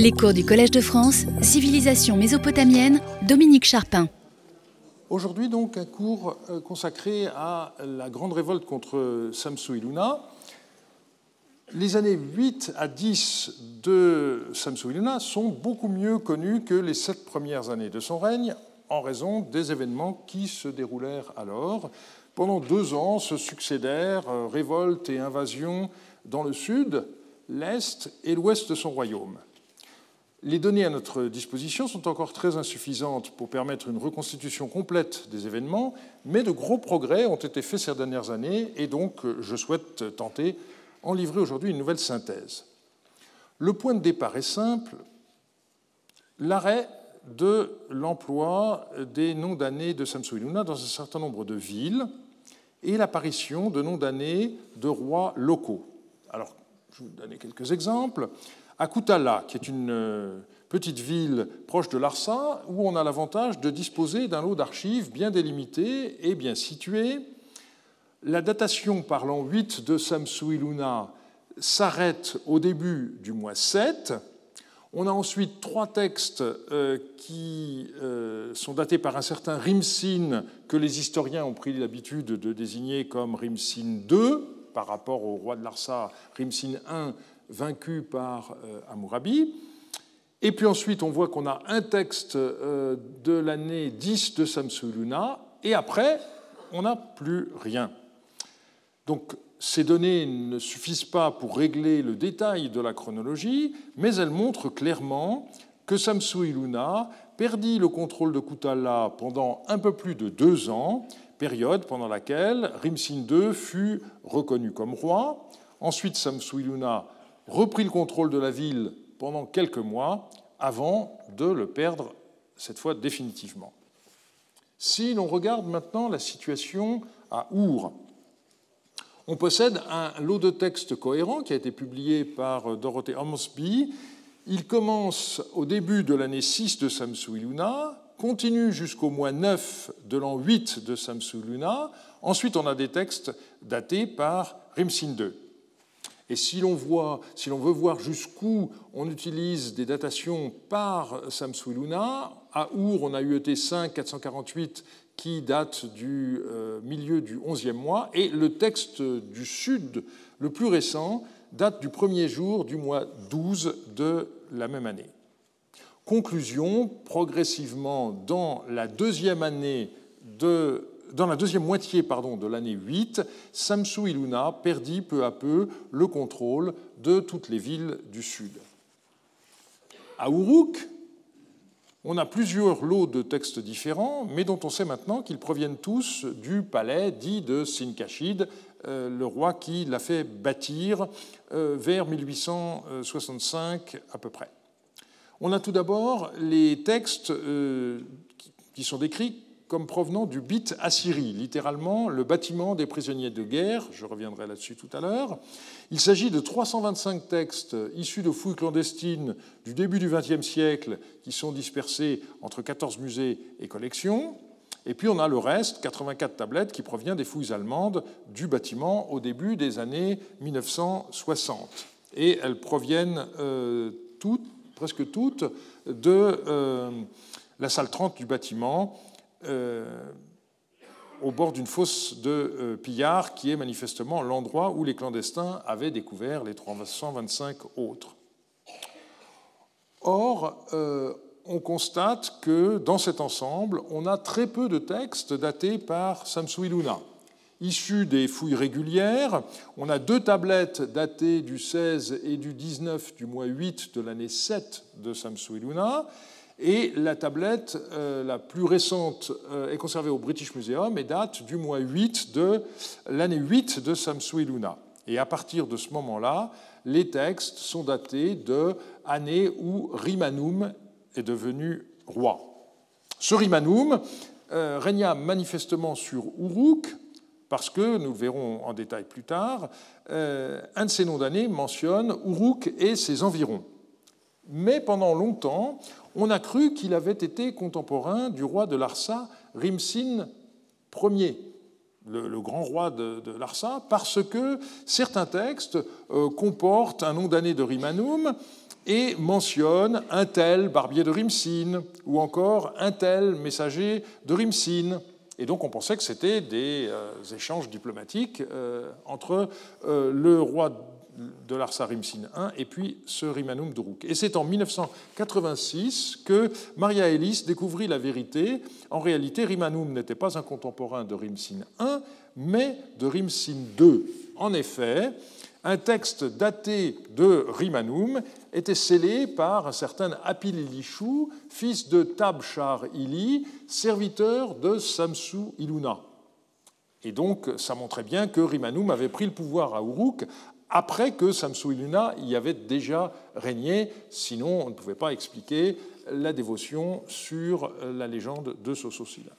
Les cours du Collège de France, Civilisation mésopotamienne, Dominique Charpin. Aujourd'hui donc un cours euh, consacré à la grande révolte contre Samsu Iluna. Les années 8 à 10 de Samsu Iluna sont beaucoup mieux connues que les sept premières années de son règne en raison des événements qui se déroulèrent alors. Pendant deux ans se succédèrent euh, révoltes et invasions dans le sud, l'est et l'ouest de son royaume. Les données à notre disposition sont encore très insuffisantes pour permettre une reconstitution complète des événements, mais de gros progrès ont été faits ces dernières années et donc je souhaite tenter en livrer aujourd'hui une nouvelle synthèse. Le point de départ est simple, l'arrêt de l'emploi des noms d'années de Samsu-Iluna dans un certain nombre de villes et l'apparition de noms d'années de rois locaux. Alors, je vais vous donner quelques exemples à Koutala, qui est une euh, petite ville proche de Larsa, où on a l'avantage de disposer d'un lot d'archives bien délimité et bien situé. La datation par l'an 8 de Samsuiluna s'arrête au début du mois 7. On a ensuite trois textes euh, qui euh, sont datés par un certain Rimsin, que les historiens ont pris l'habitude de désigner comme Rimsin II, par rapport au roi de Larsa, Rimsin I, vaincu par euh, Amourabi. Et puis ensuite, on voit qu'on a un texte euh, de l'année 10 de Samsuluna, et après, on n'a plus rien. Donc, ces données ne suffisent pas pour régler le détail de la chronologie, mais elles montrent clairement que Samsu Iluna perdit le contrôle de Kutala pendant un peu plus de deux ans, période pendant laquelle Rimsin II fut reconnu comme roi. Ensuite, Samsu Iluna repris le contrôle de la ville pendant quelques mois avant de le perdre cette fois définitivement. Si l'on regarde maintenant la situation à Our, on possède un lot de textes cohérents qui a été publié par Dorothée Ormsby. Il commence au début de l'année 6 de Samsu Iluna, continue jusqu'au mois 9 de l'an 8 de Samsu Iluna. Ensuite, on a des textes datés par Rimsin II. Et si l'on si veut voir jusqu'où on utilise des datations par Samsu-Iluna, à Our, on a UET 5 448 qui date du euh, milieu du 11e mois, et le texte du Sud, le plus récent, date du premier jour du mois 12 de la même année. Conclusion, progressivement, dans la deuxième année de dans la deuxième moitié de l'année 8, Samsu Iluna perdit peu à peu le contrôle de toutes les villes du sud. À Uruk, on a plusieurs lots de textes différents, mais dont on sait maintenant qu'ils proviennent tous du palais dit de Sinkashid, euh, le roi qui l'a fait bâtir euh, vers 1865 à peu près. On a tout d'abord les textes euh, qui sont décrits comme provenant du Bit Assyrie, littéralement le bâtiment des prisonniers de guerre, je reviendrai là-dessus tout à l'heure. Il s'agit de 325 textes issus de fouilles clandestines du début du XXe siècle qui sont dispersés entre 14 musées et collections. Et puis on a le reste, 84 tablettes, qui proviennent des fouilles allemandes du bâtiment au début des années 1960. Et elles proviennent euh, toutes, presque toutes de euh, la salle 30 du bâtiment, euh, au bord d'une fosse de euh, pillards qui est manifestement l'endroit où les clandestins avaient découvert les 325 autres. Or, euh, on constate que dans cet ensemble, on a très peu de textes datés par Samsu Iluna. Issus des fouilles régulières, on a deux tablettes datées du 16 et du 19 du mois 8 de l'année 7 de Samsu Iluna, et la tablette euh, la plus récente euh, est conservée au British Museum et date du mois 8 de l'année 8 de Samsui Luna. Et à partir de ce moment-là, les textes sont datés de l'année où Rimanum est devenu roi. Ce Rimanum euh, régna manifestement sur Uruk, parce que, nous le verrons en détail plus tard, un de ces noms d'années mentionne Uruk et ses environs. Mais pendant longtemps, on a cru qu'il avait été contemporain du roi de Larsa, Rimsin Ier, le, grand roi de, Larsa, parce que certains textes euh, comportent un nom d'année de Rimanum et mentionne un tel barbier de Rimsin ou encore un tel messager de Rimsin. Et donc on pensait que c'était des euh, échanges diplomatiques euh, entre le roi de Larsa Rimsin I et puis ce Rimanum Duruk. Et c'est en 1986 que Maria Ellis découvrit la vérité. En réalité, Rimanum n'était pas un contemporain de Rimsin I, mais de Rimsin II. En effet, un texte daté de Rimanum était scellé par un certain Apil Ilishu, fils de Tabshar Ili, serviteur de Samsu Iluna. Et donc, ça montrait bien que Rimanum avait pris le pouvoir à Uruk après que Samsu Iluna y avait déjà régné, sinon on ne pouvait pas expliquer la dévotion sur la légende de Soso-Cylindre.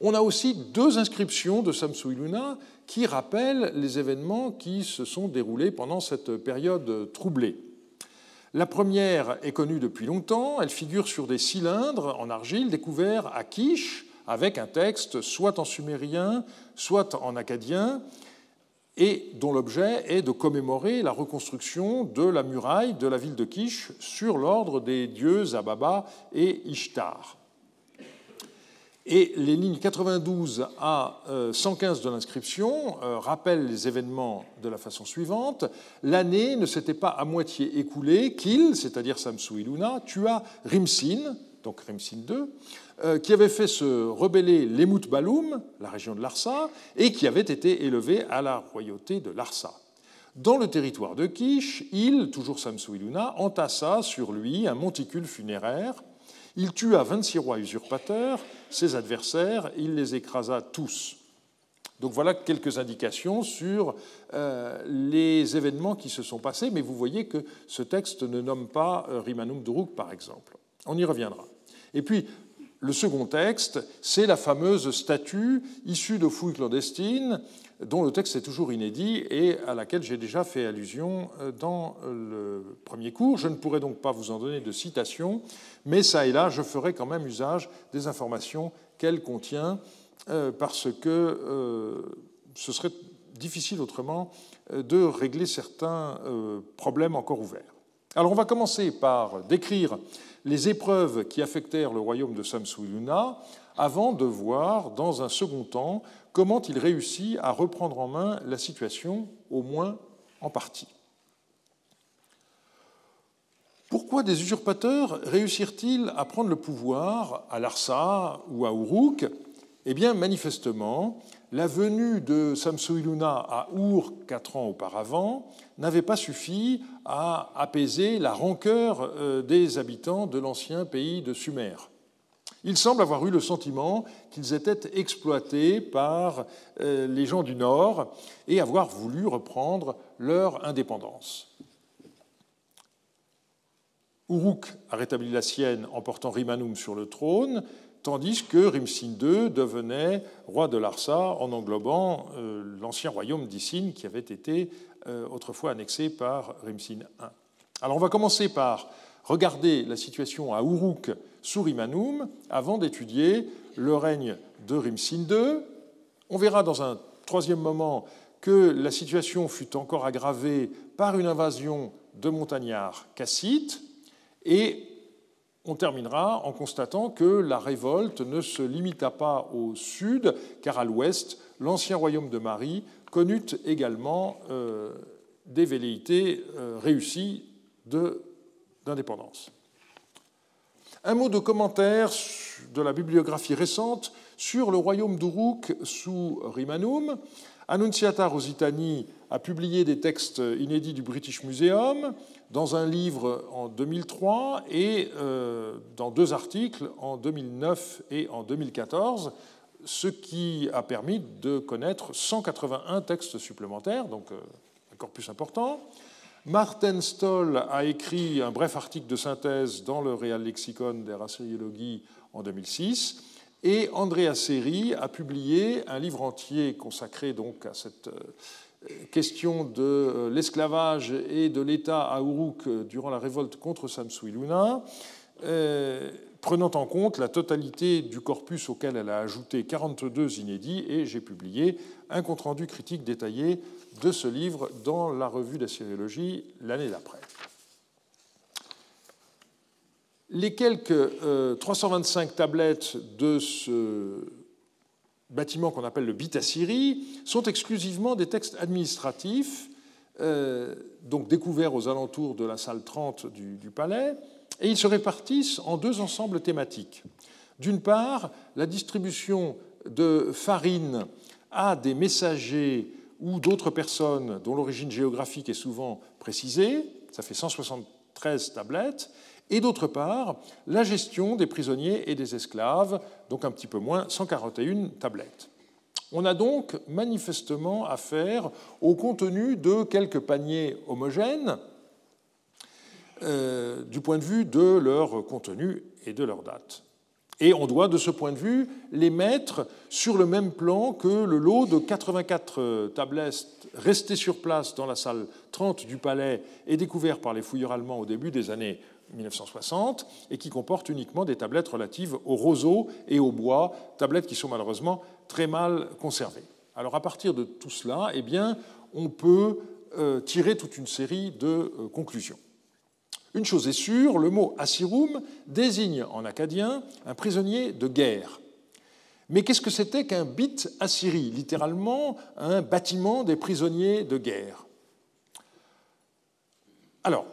On a aussi deux inscriptions de Samsu Iluna qui rappellent les événements qui se sont déroulés pendant cette période troublée. La première est connue depuis longtemps, elle figure sur des cylindres en argile découverts à Kish avec un texte soit en sumérien, soit en acadien, et dont l'objet est de commémorer la reconstruction de la muraille de la ville de Kish sur l'ordre des dieux Ababa et Ishtar. Et les lignes 92 à 115 euh, de l'inscription euh, rappellent les événements de la façon suivante. L'année ne s'était pas à moitié écoulée qu'il, c'est-à-dire Samsu Iluna, tua Rimsin, donc Rimsin II, qui avait fait se rebeller l'Emut Baloum, la région de Larsa, et qui avait été élevé à la royauté de Larsa. Dans le territoire de Kish, il, toujours Samsu Iluna, entassa sur lui un monticule funéraire il tua 26 rois usurpateurs, ses adversaires, il les écrasa tous. Donc voilà quelques indications sur euh, les événements qui se sont passés, mais vous voyez que ce texte ne nomme pas euh, Rimanum Duruk, par exemple. On y reviendra. Et puis, le second texte, c'est la fameuse statue issue de fouilles clandestines dont le texte est toujours inédit et à laquelle j'ai déjà fait allusion euh, dans euh, le premier cours. Je ne pourrai donc pas vous en donner de citation, mais ça et là, je ferai quand même usage des informations qu'elle contient, euh, parce que ce serait difficile autrement de régler certains problèmes encore ouverts. Alors on va commencer par décrire les épreuves qui affectèrent le royaume de Samsu-Iluna avant de voir dans un second temps comment il réussit à reprendre en main la situation, au moins en partie. Pourquoi des usurpateurs réussirent-ils à prendre le pouvoir à Larsa ou à Uruk? Eh bien, manifestement, la venue de Samsu-Iluna à Ur quatre ans auparavant n'avait pas suffi à apaiser la rancœur euh, des habitants de l'ancien pays de Sumer. Il semble avoir eu le sentiment qu'ils étaient exploités par euh, les gens du Nord et avoir voulu reprendre leur indépendance. Uruk a rétabli la sienne en portant Rimanum sur le trône, tandis que Rimsin II devenait roi de Larsa en englobant euh, l'ancien royaume d'Issine qui avait été euh, autrefois annexé par Rimsin I. Alors on va commencer par regarder la situation à Uruk sous Rimanum avant d'étudier le règne de Rimsin II. On verra dans un troisième moment que la situation fut encore aggravée par une invasion de montagnards cassites et on terminera en constatant que la révolte ne se limita pas au sud, car à l'ouest, l'ancien royaume de Marie connut également euh, des velléités euh, réussies d'indépendance. Un mot de commentaire de la bibliographie récente sur le royaume d'Uruk sous Rimanum. Annunziata Rositani a publié des textes inédits du British Museum dans un livre en 2003 et euh, dans deux articles en 2009 et en 2014, ce qui a permis de connaître 181 textes supplémentaires, donc euh, un corpus important. Martin Stoll a écrit un bref article de synthèse dans le Real Lexicon der Assyriologie en 2006. Et Andrea Seri a publié un livre entier consacré donc à cette euh, question de euh, l'esclavage et de l'État à Uruk durant la révolte contre Samsu Iluna, euh, prenant en compte la totalité du corpus auquel elle a ajouté 42 inédits, et j'ai publié un compte-rendu critique détaillé de ce livre dans la revue d'Assyriologie l'année d'après. Les quelques 325 tablettes de ce bâtiment qu'on appelle le Bit Assyrie sont exclusivement des textes administratifs, donc découverts aux alentours de la salle 30 du palais, et ils se répartissent en deux ensembles thématiques. D'une part, la distribution de farine à des messagers ou d'autres personnes dont l'origine géographique est souvent précisée, ça fait 173 tablettes, et d'autre part, la gestion des prisonniers et des esclaves, donc un petit peu moins, 141 tablettes. On a donc manifestement affaire au contenu de quelques paniers homogènes, euh, du point de vue de leur contenu et de leur date. Et on doit, de ce point de vue, les mettre sur le même plan que le lot de 84 tablettes restées sur place dans la salle 30 du palais et découvert par les fouilleurs allemands au début des années 1960 et qui comporte uniquement des tablettes relatives au roseau et au bois, tablettes qui sont malheureusement très mal conservées. Alors à partir de tout cela, eh bien, on peut euh, tirer toute une série de euh, conclusions. Une chose est sûre, le mot Asirum désigne en acadien un prisonnier de guerre. Mais qu'est-ce que c'était qu'un bit Assyrie? Littéralement, un bâtiment des prisonniers de guerre. Alors,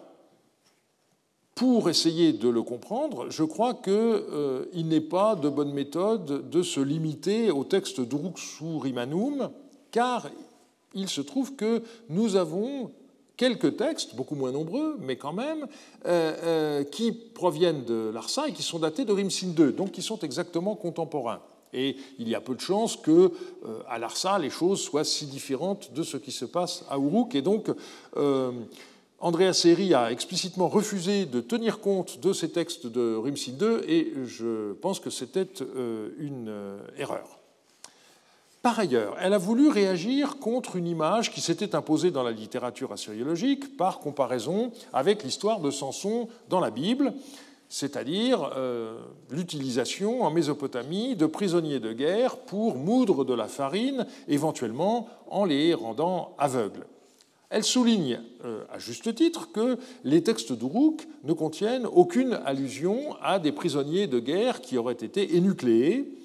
pour essayer de le comprendre, je crois qu'il euh, n'est pas de bonne méthode de se limiter au texte Rimanum, car il se trouve que nous avons quelques textes, beaucoup moins nombreux, mais quand même, euh, euh, qui proviennent de Larsa et qui sont datés de Rimsin II, donc qui sont exactement contemporains. Et il y a peu de chances que à Larsa les choses soient si différentes de ce qui se passe à Uruk. Et donc, Andrea Seri a explicitement refusé de tenir compte de ces textes de Rimsin II, et je pense que c'était une erreur. Par ailleurs, elle a voulu réagir contre une image qui s'était imposée dans la littérature assyriologique par comparaison avec l'histoire de Samson dans la Bible, c'est-à-dire euh, l'utilisation en Mésopotamie de prisonniers de guerre pour moudre de la farine, éventuellement en les rendant aveugles. Elle souligne euh, à juste titre que les textes d'Uruk ne contiennent aucune allusion à des prisonniers de guerre qui auraient été énucléés,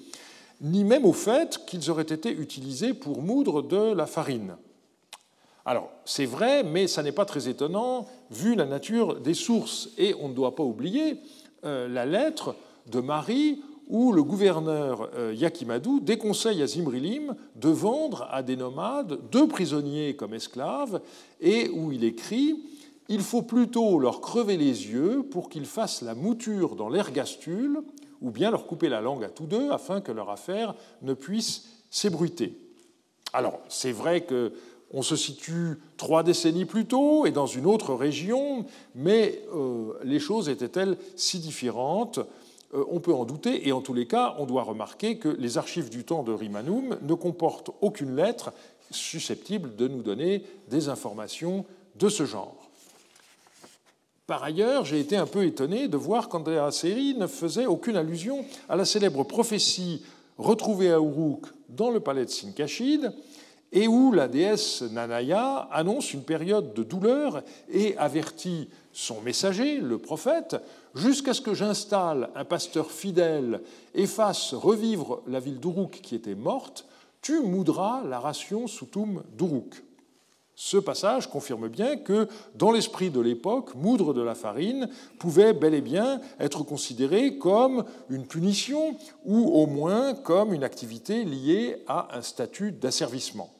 ni même au fait qu'ils auraient été utilisés pour moudre de la farine. Alors, c'est vrai, mais ça n'est pas très étonnant vu la nature des sources. Et on ne doit pas oublier euh, la lettre de Marie où le gouverneur euh, Yakimadou déconseille à Zimrilim de vendre à des nomades deux prisonniers comme esclaves et où il écrit Il faut plutôt leur crever les yeux pour qu'ils fassent la mouture dans l'ergastule ou bien leur couper la langue à tous deux afin que leur affaire ne puisse s'ébruiter. Alors, c'est vrai que on se situe trois décennies plus tôt et dans une autre région, mais euh, les choses étaient-elles si différentes? On peut en douter, et en tous les cas, on doit remarquer que les archives du temps de Rimanum ne comportent aucune lettre susceptible de nous donner des informations de ce genre. Par ailleurs, j'ai été un peu étonné de voir qu'Andrea Seri ne faisait aucune allusion à la célèbre prophétie retrouvée à Uruk dans le palais de Sinkashid, et où la déesse Nanaya annonce une période de douleur et avertit son messager, le prophète, jusqu'à ce que j'installe un pasteur fidèle et fasse revivre la ville d'Uruk qui était morte, tu moudras la ration Soutoum d'Uruk. Ce passage confirme bien que, dans l'esprit de l'époque, moudre de la farine pouvait bel et bien être considéré comme une punition ou au moins comme une activité liée à un statut d'asservissement.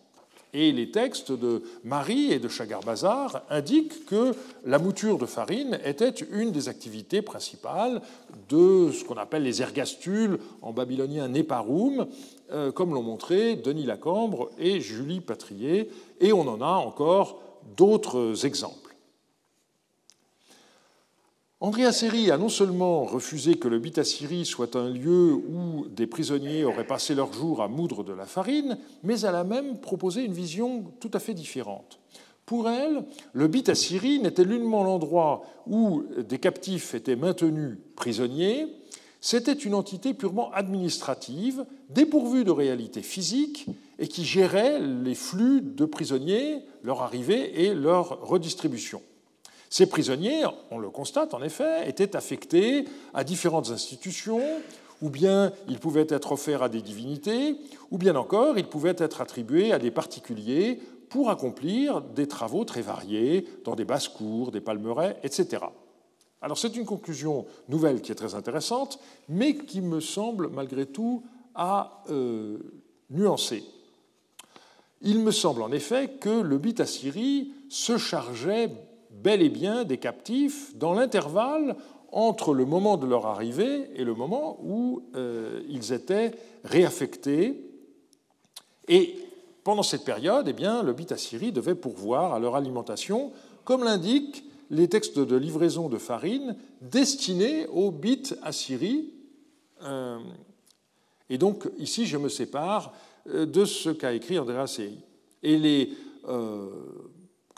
Et les textes de Marie et de Chagar-Bazar indiquent que la mouture de farine était une des activités principales de ce qu'on appelle les ergastules, en babylonien Neparum, euh, comme l'ont montré Denis Lacambre et Julie Patrier, et on en a encore d'autres exemples. Andrea Seri a non seulement refusé que le Bit-Assyrie soit un lieu où des prisonniers auraient passé leur jour à moudre de la farine, mais elle a même proposé une vision tout à fait différente. Pour elle, le Bit-Assyrie n'était l'unement l'endroit où des captifs étaient maintenus prisonniers, c'était une entité purement administrative, dépourvue de réalité physique, et qui gérait les flux de prisonniers, leur arrivée et leur redistribution. Ces prisonniers, on le constate en effet, étaient affectés à différentes institutions, ou bien ils pouvaient être offerts à des divinités, ou bien encore ils pouvaient être attribués à des particuliers pour accomplir des travaux très variés dans des basses-cours, des palmeraies, etc. Alors c'est une conclusion nouvelle qui est très intéressante, mais qui me semble malgré tout à euh, nuancer. Il me semble en effet que le Bit Assyrie se chargeait bel et bien des captifs dans l'intervalle entre le moment de leur arrivée et le moment où euh, ils étaient réaffectés. Et pendant cette période, eh bien, le Bit Assyrie devait pourvoir à leur alimentation, comme l'indiquent les textes de livraison de farine destinés au Bit Assyrie. Euh, et donc, ici, je me sépare euh, de ce qu'a écrit Andrea Sei. Et les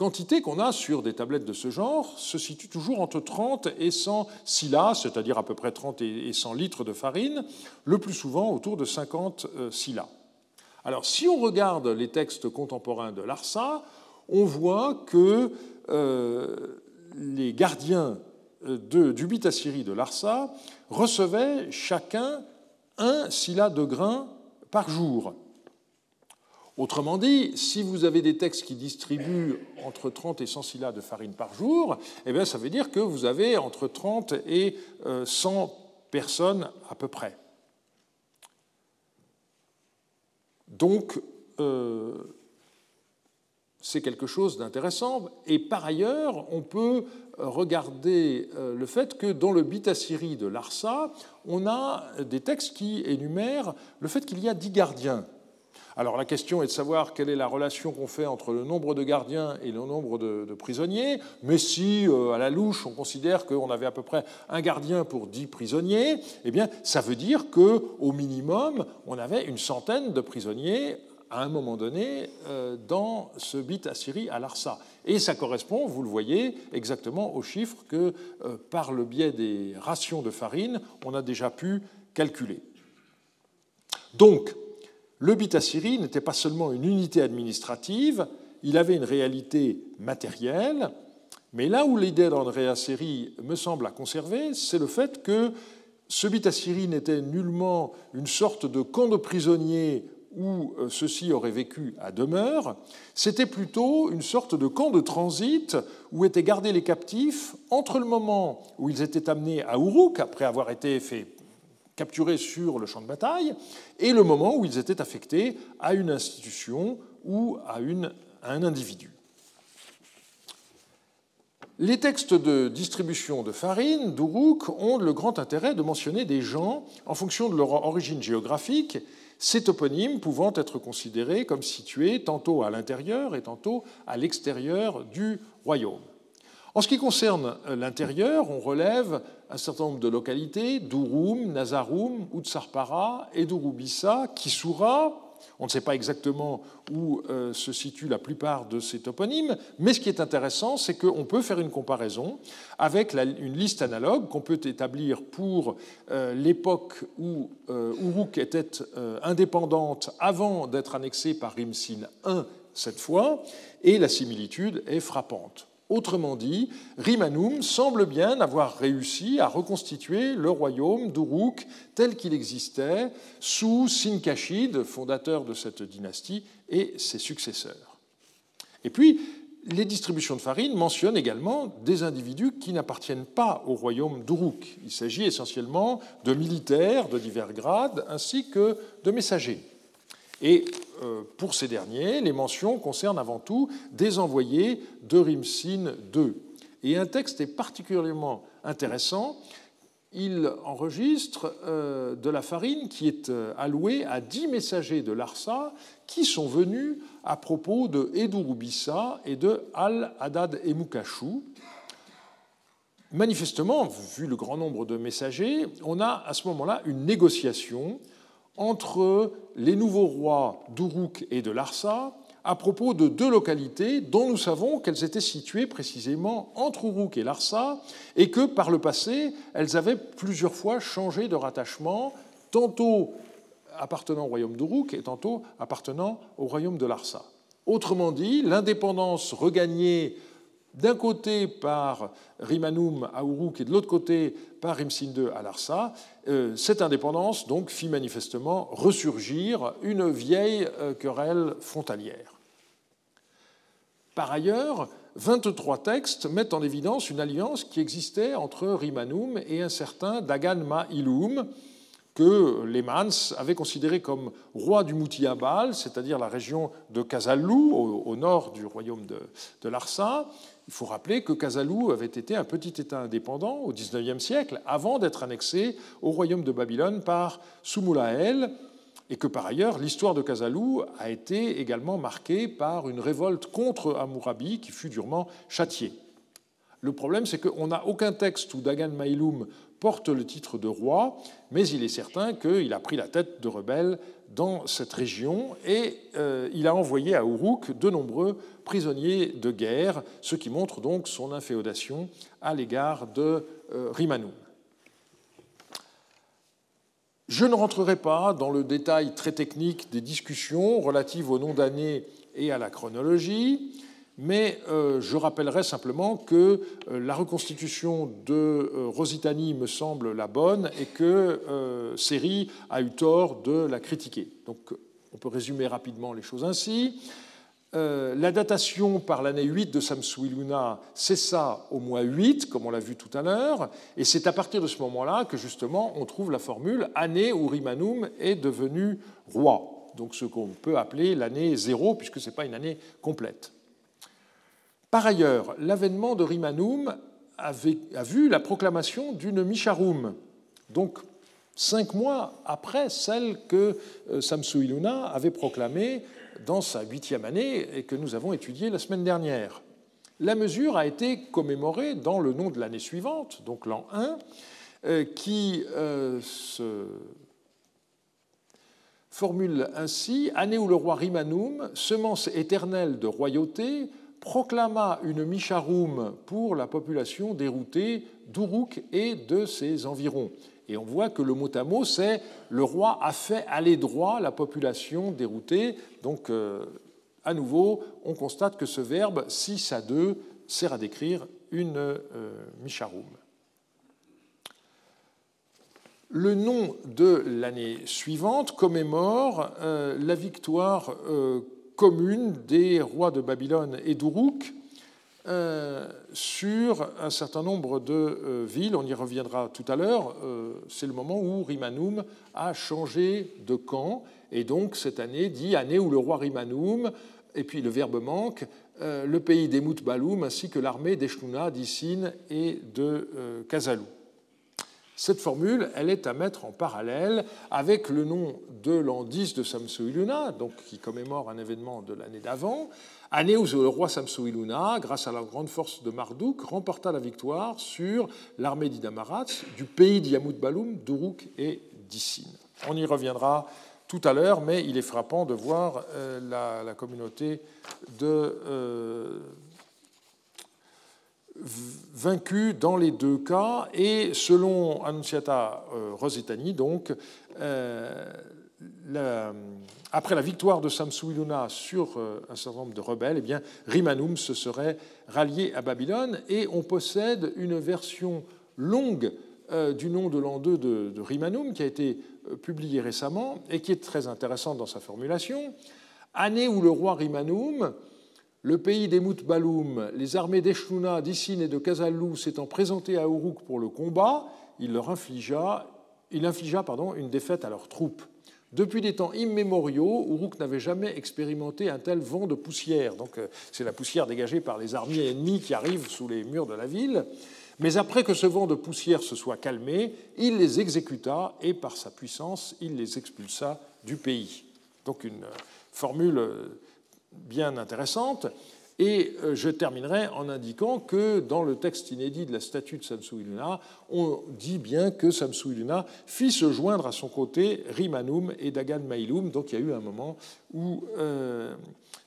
quantité qu'on a sur des tablettes de ce genre se situe toujours entre 30 et 100 silas, c'est-à-dire à peu près 30 et 100 litres de farine, le plus souvent autour de 50 euh, silas. Alors si on regarde les textes contemporains de Larsa, on voit que euh, les gardiens euh, du Assyrie de Larsa recevaient chacun un silas de grain par jour. Autrement dit, si vous avez des textes qui distribuent entre 30 et 100 silas de farine par jour, eh ça veut dire que vous avez entre 30 et 100 euh, personnes à peu près. Donc, euh, c'est quelque chose d'intéressant. Et par ailleurs, on peut regarder euh, le fait que dans le Assyrie de Larsa, on a des textes qui énumèrent le fait qu'il y a dix gardiens alors la question est de savoir quelle est la relation qu'on fait entre le nombre de gardiens et le nombre de, prisonniers, mais si euh, à la louche on considère qu'on avait à peu près un gardien pour dix prisonniers, eh bien ça veut dire qu'au minimum on avait une centaine de prisonniers à un moment donné euh, dans ce bit Assyrie à Larsa. Et ça correspond, vous le voyez, exactement aux chiffres que, euh, par le biais des rations de farine, on a déjà pu calculer. Donc, le Assyrie n'était pas seulement une unité administrative, il avait une réalité matérielle, mais là où l'idée d'Andrea Seri me semble à conserver, c'est le fait que ce Assyrie n'était nullement une sorte de camp de prisonniers où euh, ceux-ci auraient vécu à demeure, c'était plutôt une sorte de camp de transit où étaient gardés les captifs entre le moment où ils étaient amenés à Uruk, après avoir été faits capturés sur le champ de bataille, et le moment où ils étaient affectés à une institution ou à, un individu. Les textes de distribution de farine d'Uruk ont le grand intérêt de mentionner des gens en fonction de leur origine géographique, ces toponymes pouvant être considérés comme situés tantôt à l'intérieur et tantôt à l'extérieur du royaume. En ce qui concerne euh, l'intérieur, on relève un certain nombre de localités, Durum, Nazarum, Utsarpara, Edurubissa, Kisura. On ne sait pas exactement où euh, se situent la plupart de ces toponymes, mais ce qui est intéressant, c'est qu'on peut faire une comparaison avec une liste analogue qu'on peut établir pour euh, l'époque où Uruk était indépendante avant d'être annexée par Rimsin I cette fois, et la similitude est frappante. Autrement dit, Rimanum semble bien avoir réussi à reconstituer le royaume d'Uruk tel qu'il existait sous Sinkashid, fondateur de cette dynastie, et ses successeurs. Et puis, les distributions de farine mentionnent également des individus qui n'appartiennent pas au royaume d'Uruk. Il s'agit essentiellement de militaires de divers grades ainsi que de messagers. Et euh, pour ces derniers, les mentions concernent avant tout des envoyés de Rimsin II. Et un texte est particulièrement intéressant. Il enregistre euh, de la farine qui est euh, allouée à dix messagers de Larsa qui sont venus à propos de Edurubissa et de Al-Haddad Emukashu. Manifestement, vu le grand nombre de messagers, on a à ce moment-là une négociation entre les nouveaux rois d'Uruk et de Larsa à propos de deux localités dont nous savons qu'elles étaient situées précisément entre Uruk et Larsa et que par le passé, elles avaient plusieurs fois changé de rattachement, tantôt appartenant au royaume d'Uruk et tantôt appartenant au royaume de Larsa. Autrement dit, l'indépendance regagnée d'un côté par Rimanum à Uruk et de l'autre côté par Rimsin II à Larsa, euh, cette indépendance donc fit manifestement ressurgir une vieille euh, querelle frontalière. Par ailleurs, 23 textes mettent en évidence une alliance qui existait entre Rimanum et un certain Dagan Ma-Ilum, que les Mans avaient considéré comme roi du Moutiabal, c'est-à-dire la région de Casalou, au, nord du royaume de, Larsa. Il faut rappeler que Casalou avait été un petit État indépendant au XIXe siècle, avant d'être annexé au royaume de Babylone par Soumulael, et que par ailleurs l'histoire de Casalou a été également marquée par une révolte contre Hammurabi qui fut durement châtiée. Le problème, c'est qu'on n'a aucun texte où Dagan Maïloum porte le titre de roi, mais il est certain qu'il a pris la tête de rebelles dans cette région et euh, il a envoyé à Uruk de nombreux prisonniers de guerre, ce qui montre donc son inféodation à l'égard de euh, Rimanum. Je ne rentrerai pas dans le détail très technique des discussions relatives au nom d'année et à la chronologie mais euh, je rappellerai simplement que euh, la reconstitution de euh, Rositani me semble la bonne et que Seri a eu tort de la critiquer. Donc on peut résumer rapidement les choses ainsi. la datation par l'année 8 de Samsuiluna cessa au mois 8, comme on l'a vu tout à l'heure, et c'est à partir de ce moment-là que justement on trouve la formule année où Rimanum est devenu roi, donc ce qu'on peut appeler l'année 0, puisque ce n'est pas une année complète. Par ailleurs, l'avènement de Rimanum a vu la proclamation d'une Misharum, donc cinq mois après celle que euh, Samsu Iluna avait proclamée dans sa huitième année et que nous avons étudiée la semaine dernière. La mesure a été commémorée dans le nom de l'année suivante, donc l'an 1, euh, qui euh, se formule ainsi Année où le roi Rimanum, semence éternelle de royauté, proclama une Misharum pour la population déroutée d'Uruk et de ses environs. Et on voit que le mot à c'est le roi a fait aller droit la population déroutée. Donc, euh, à nouveau, on constate que ce verbe 6 à 2 sert à décrire une euh. Le nom de l'année suivante commémore euh, la victoire commune des rois de Babylone et d'Uruk euh, sur un certain nombre de euh, villes. On y reviendra tout à l'heure. Euh, c'est le moment où Rimanum a changé de camp. Et donc, cette année dit année où le roi Rimanum, et puis le verbe manque, le pays des Baloum ainsi que l'armée d'Eshnuna, d'Issine et de Kazalou. Cette formule, elle est à mettre en parallèle avec le nom de l'an 10 de Samsu-Iluna, donc qui commémore un événement de l'année d'avant, année où le roi Samsu-Iluna, grâce à la grande force de Marduk, remporta la victoire sur l'armée d'Idamarat du pays d'Yamut Baloum, d'Uruk et d'Issine. On y reviendra tout à l'heure, mais il est frappant de voir euh, la, communauté de. Euh, vaincu dans les deux cas, et selon Annunciata euh, Rosetani, donc, euh, après la victoire de Samsu-Iluna sur euh, un certain nombre de rebelles, eh bien, Rimanum se serait rallié à Babylone, et on possède une version longue du nom de l'an 2 de, de, Rimanum, qui a été publiée récemment, et qui est très intéressante dans sa formulation. Année où le roi Rimanum le pays des Moutbaloum, les armées d'Eshluna, d'Issine et de Kazalou s'étant présentées à Uruk pour le combat, il leur infligea, il infligea pardon, une défaite à leurs troupes. Depuis des temps immémoriaux, Uruk n'avait jamais expérimenté un tel vent de poussière. Donc, euh, c'est la poussière dégagée par les armées ennemies qui arrivent sous les murs de la ville. Mais après que ce vent de poussière se soit calmé, il les exécuta et par sa puissance, il les expulsa du pays. Donc, une euh, formule euh, bien intéressante. Et euh, je terminerai en indiquant que dans le texte inédit de la statue de Samsu Iluna, on dit bien que Samsu Iluna fit se joindre à son côté Rimanum et Dagan Mailum. Donc il y a eu un moment où euh,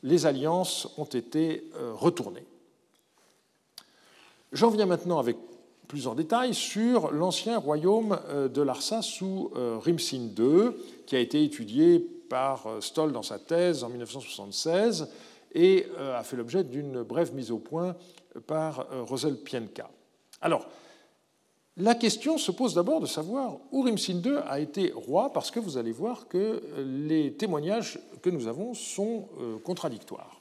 les alliances ont été euh, retournées. J'en viens maintenant avec plus en détail sur l'ancien royaume de Larsa sous Rimsin II, qui a été étudié par euh, Stoll dans sa thèse en 1976 et a fait l'objet d'une brève mise au point par Rosel Pienka. Alors, la question se pose d'abord de savoir où Rimsin II a été roi, parce que vous allez voir que les témoignages que nous avons sont contradictoires.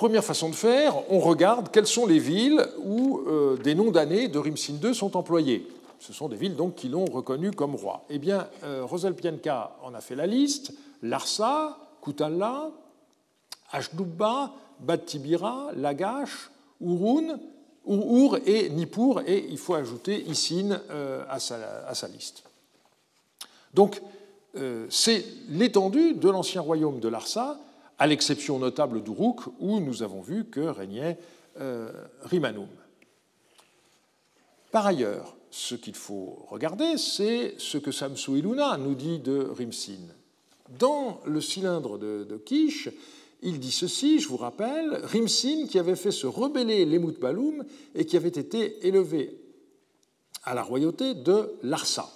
Première façon de faire, on regarde quelles sont les villes où euh, des noms d'années de Rimsin II sont employés. Ce sont des villes donc qui l'ont reconnu comme roi. Eh bien, euh, Rosel Pienka en a fait la liste. Larsa, Koutalla, Ashdubba, Bad Tibira, Lagash, Urun, Ur et Nippur, et il faut ajouter Isin euh, à, sa, liste. Donc, c'est l'étendue de l'ancien royaume de Larsa à l'exception notable d'Uruk, où nous avons vu que régnait euh, Rimanum. Par ailleurs, ce qu'il faut regarder, c'est ce que Samsu Iluna nous dit de Rimsin. Dans le cylindre de, de Kish, il dit ceci, je vous rappelle, Rimsin qui avait fait se rebeller l'Emut Baloum et qui avait été élevé à la royauté de Larsa.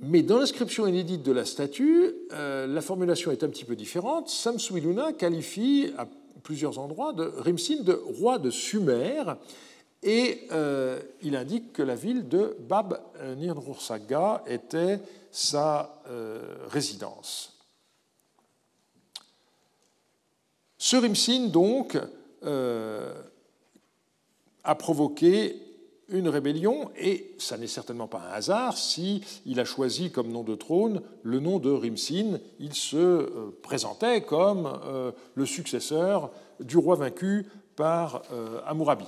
Mais dans l'inscription inédite de la statue, euh, la formulation est un petit peu différente. Samsuiluna qualifie à plusieurs endroits de Rimsin de roi de Sumer et euh, il indique que la ville de Bab Nirnursaga était sa euh, résidence. Ce Rimsin, donc, a provoqué une rébellion, et ça n'est certainement pas un hasard si il a choisi comme nom de trône le nom de Rimsin. Il se euh, présentait comme euh, le successeur du roi vaincu par euh, Amurabi.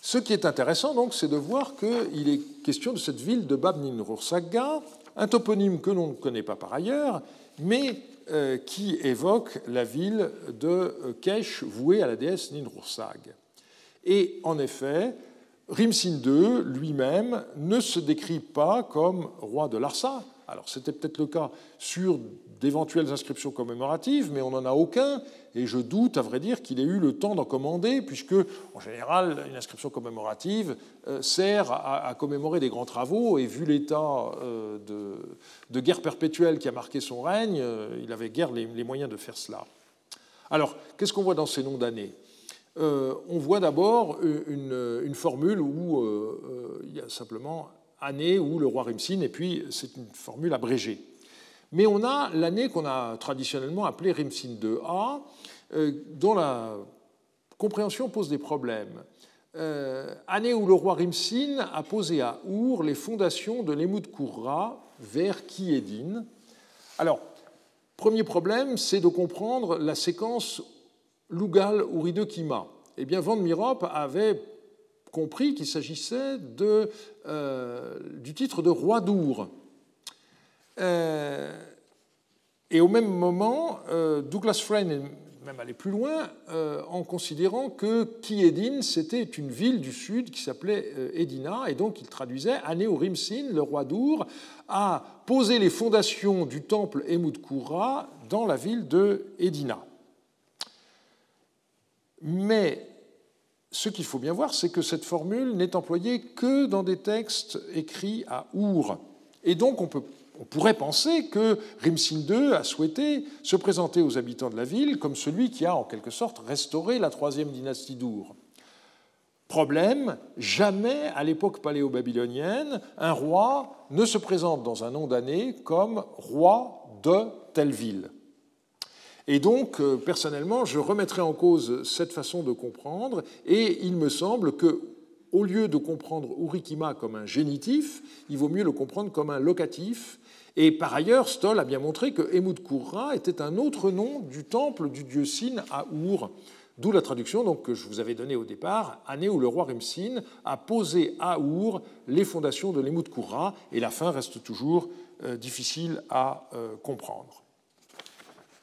Ce qui est intéressant, donc, c'est de voir qu'il est question de cette ville de Bab Ninrursaga, un toponyme que l'on ne connaît pas par ailleurs, mais qui évoque la ville de Kesh vouée à la déesse Ninrursag. Et en effet, Rimsin II lui-même ne se décrit pas comme roi de Larsa. Alors c'était peut-être le cas sur d'éventuelles inscriptions commémoratives, mais on n'en a aucun, et je doute, à vrai dire, qu'il ait eu le temps d'en commander, puisque, en général, une inscription commémorative euh, sert à, commémorer des grands travaux, et vu l'état euh, de, guerre perpétuelle qui a marqué son règne, euh, il avait guère les, moyens de faire cela. Alors, qu'est-ce qu'on voit dans ces noms d'années? On voit d'abord une, formule où il y a simplement année où le roi Rimsin, et puis c'est une formule abrégée. Mais on a l'année qu'on a traditionnellement appelée Rimsin 2a, dont la compréhension pose des problèmes. année où le roi Rimsin a posé à Our les fondations de l'Emoud Kourra vers Kiedin. Alors, premier problème, c'est de comprendre la séquence Lugal Urido Kima. Eh bien, Van Mirop avait compris qu'il s'agissait euh, du titre de roi d'Our. Euh, et au même moment, euh, Douglas Frayne est même allé plus loin en considérant que Kiedin, c'était une ville du sud qui s'appelait Edina, et donc il traduisait Anéorimsin, le roi d'Our, a posé les fondations du temple Emudkura dans la ville de Edina. Mais ce qu'il faut bien voir, c'est que cette formule n'est employée que dans des textes écrits à Our. Et donc on, pourrait penser que Rimsin II a souhaité se présenter aux habitants de la ville comme celui qui a en quelque sorte restauré la troisième dynastie d'Our. Problème, jamais à l'époque paléo-babylonienne, un roi ne se présente dans un nom d'année comme roi de telle ville. Et donc, euh, personnellement, je remettrai en cause cette façon de comprendre, et il me semble que, au lieu de comprendre Urikima comme un génitif, il vaut mieux le comprendre comme un locatif. Et par ailleurs, Stoll a bien montré que Emut Kurra était un autre nom du temple du dieu Sin à Ur. D'où la traduction donc, que je vous avais donnée au départ, année où le roi Rimsin a posé à Ur les fondations de l'Emut Kurra, et la fin reste toujours euh, difficile à euh, comprendre.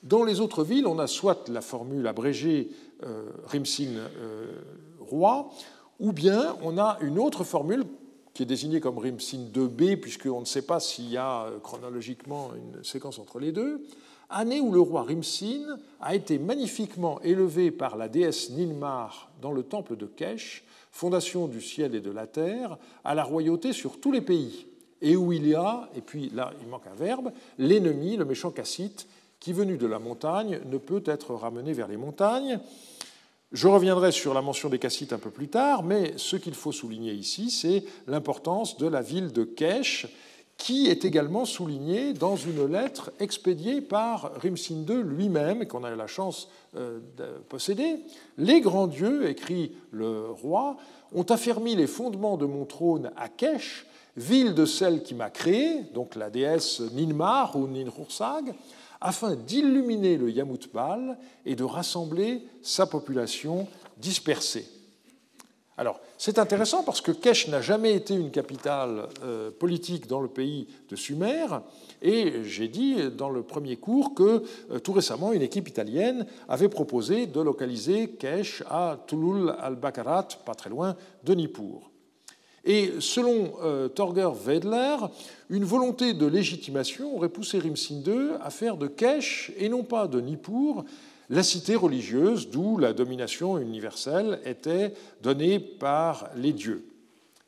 Dans les autres villes, on a soit la formule abrégée euh, Rimsin euh, roi, ou bien on a une autre formule qui est désignée comme Rimsin 2b, puisqu'on ne sait pas s'il y a euh, chronologiquement une séquence entre les deux, année où le roi Rimsin a été magnifiquement élevé par la déesse Ninmar dans le temple de Kesh, fondation du ciel et de la terre, à la royauté sur tous les pays. et où il y a, et puis là il manque un verbe, l'ennemi, le méchant cassite, qui venu de la montagne ne peut être ramené vers les montagnes. Je reviendrai sur la mention des Cassites un peu plus tard, mais ce qu'il faut souligner ici, c'est l'importance de la ville de Kesh, qui est également soulignée dans une lettre expédiée par Rimsin II lui-même, qu'on a eu la chance euh, de posséder. Les grands dieux, écrit le roi, ont affermi les fondements de mon trône à Kesh, ville de celle qui m'a créé, donc la déesse Ninmar ou Ninhursag, afin d'illuminer le Yamutbal et de rassembler sa population dispersée. Alors, c'est intéressant parce que Kesh n'a jamais été une capitale euh, politique dans le pays de Sumer, et j'ai dit dans le premier cours que euh, tout récemment, une équipe italienne avait proposé de localiser Kesh à Tulul al-Bakarat, pas très loin de Nippur. Et selon euh, Torger Wedler, une volonté de légitimation aurait poussé Rimsin II à faire de Kesh, et non pas de Nippur, la cité religieuse d'où la domination universelle était donnée par les dieux.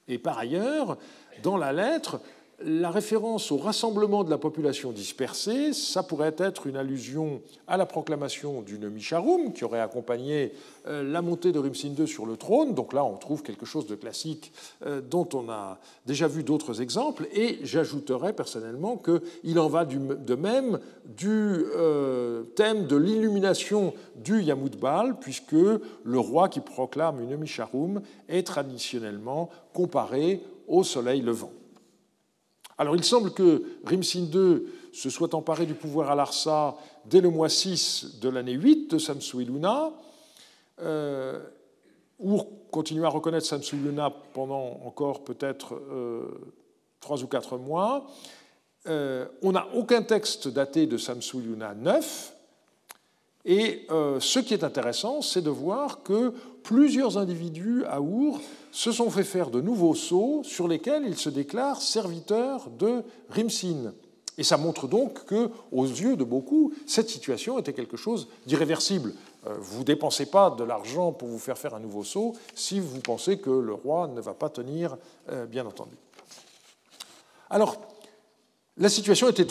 Et par ailleurs, dans la lettre, la référence au rassemblement de la population dispersée, ça pourrait être une allusion à la proclamation d'une Misharum qui aurait accompagné euh, la montée de Rimsin II sur le trône. Donc là, on trouve quelque chose de classique euh, dont on a déjà vu d'autres exemples. Et j'ajouterais personnellement qu'il en va de même du euh, thème de l'illumination du Yamutbal, puisque le roi qui proclame une Misharum est traditionnellement comparé au soleil levant. Alors il semble que Rimsin II se soit emparé du pouvoir à Larsa dès le mois 6 de l'année 8 de Samsuiluna, euh, ou continue à reconnaître Samsuiluna pendant encore peut-être euh, trois ou quatre mois. Euh, on n'a aucun texte daté de Samsuiluna 9, et euh, ce qui est intéressant, c'est de voir que plusieurs individus à Our se sont fait faire de nouveaux sceaux sur lesquels ils se déclarent serviteurs de Rimsin. Et ça montre donc que, aux yeux de beaucoup, cette situation était quelque chose d'irréversible. Euh, vous ne dépensez pas de l'argent pour vous faire faire un nouveau sceau si vous pensez que le roi ne va pas tenir, euh, bien entendu. Alors, la situation était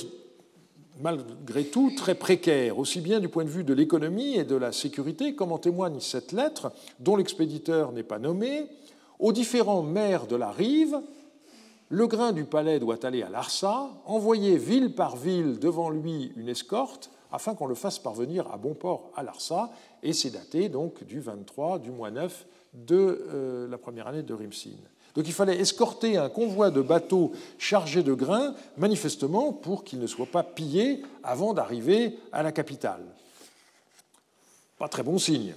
malgré tout très précaire, aussi bien du point de vue de l'économie et de la sécurité, comme en témoigne cette lettre, dont l'expéditeur n'est pas nommé, aux différents maires de la rive, le grain du palais doit aller à Larsa, envoyer ville par ville devant lui une escorte, afin qu'on le fasse parvenir à bon port à Larsa, et c'est daté donc du 23 du mois 9 de euh, la première année de Rimsin. Donc il fallait escorter un convoi de bateaux chargés de grains, manifestement pour qu'ils ne soient pas pillés avant d'arriver à la capitale. Pas très bon signe.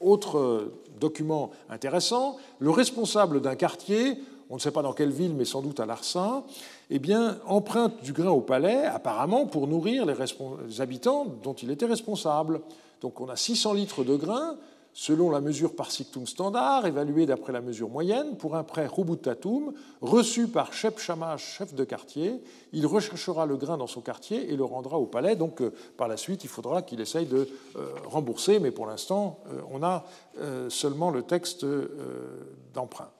Autre euh, document intéressant, le responsable d'un quartier, on ne sait pas dans quelle ville, mais sans doute à Larsin, eh bien, emprunte du grain au palais, apparemment pour nourrir les, habitants dont il était responsable. Donc on a 600 litres de grain, selon la mesure par sictum standard, évaluée d'après la mesure moyenne, pour un prêt Rubutatum, reçu par Shep Shamash, chef de quartier. Il recherchera le grain dans son quartier et le rendra au palais. Donc, euh, par la suite, il faudra qu'il essaye de euh, rembourser, mais pour l'instant, euh, on a seulement le texte d'emprunt.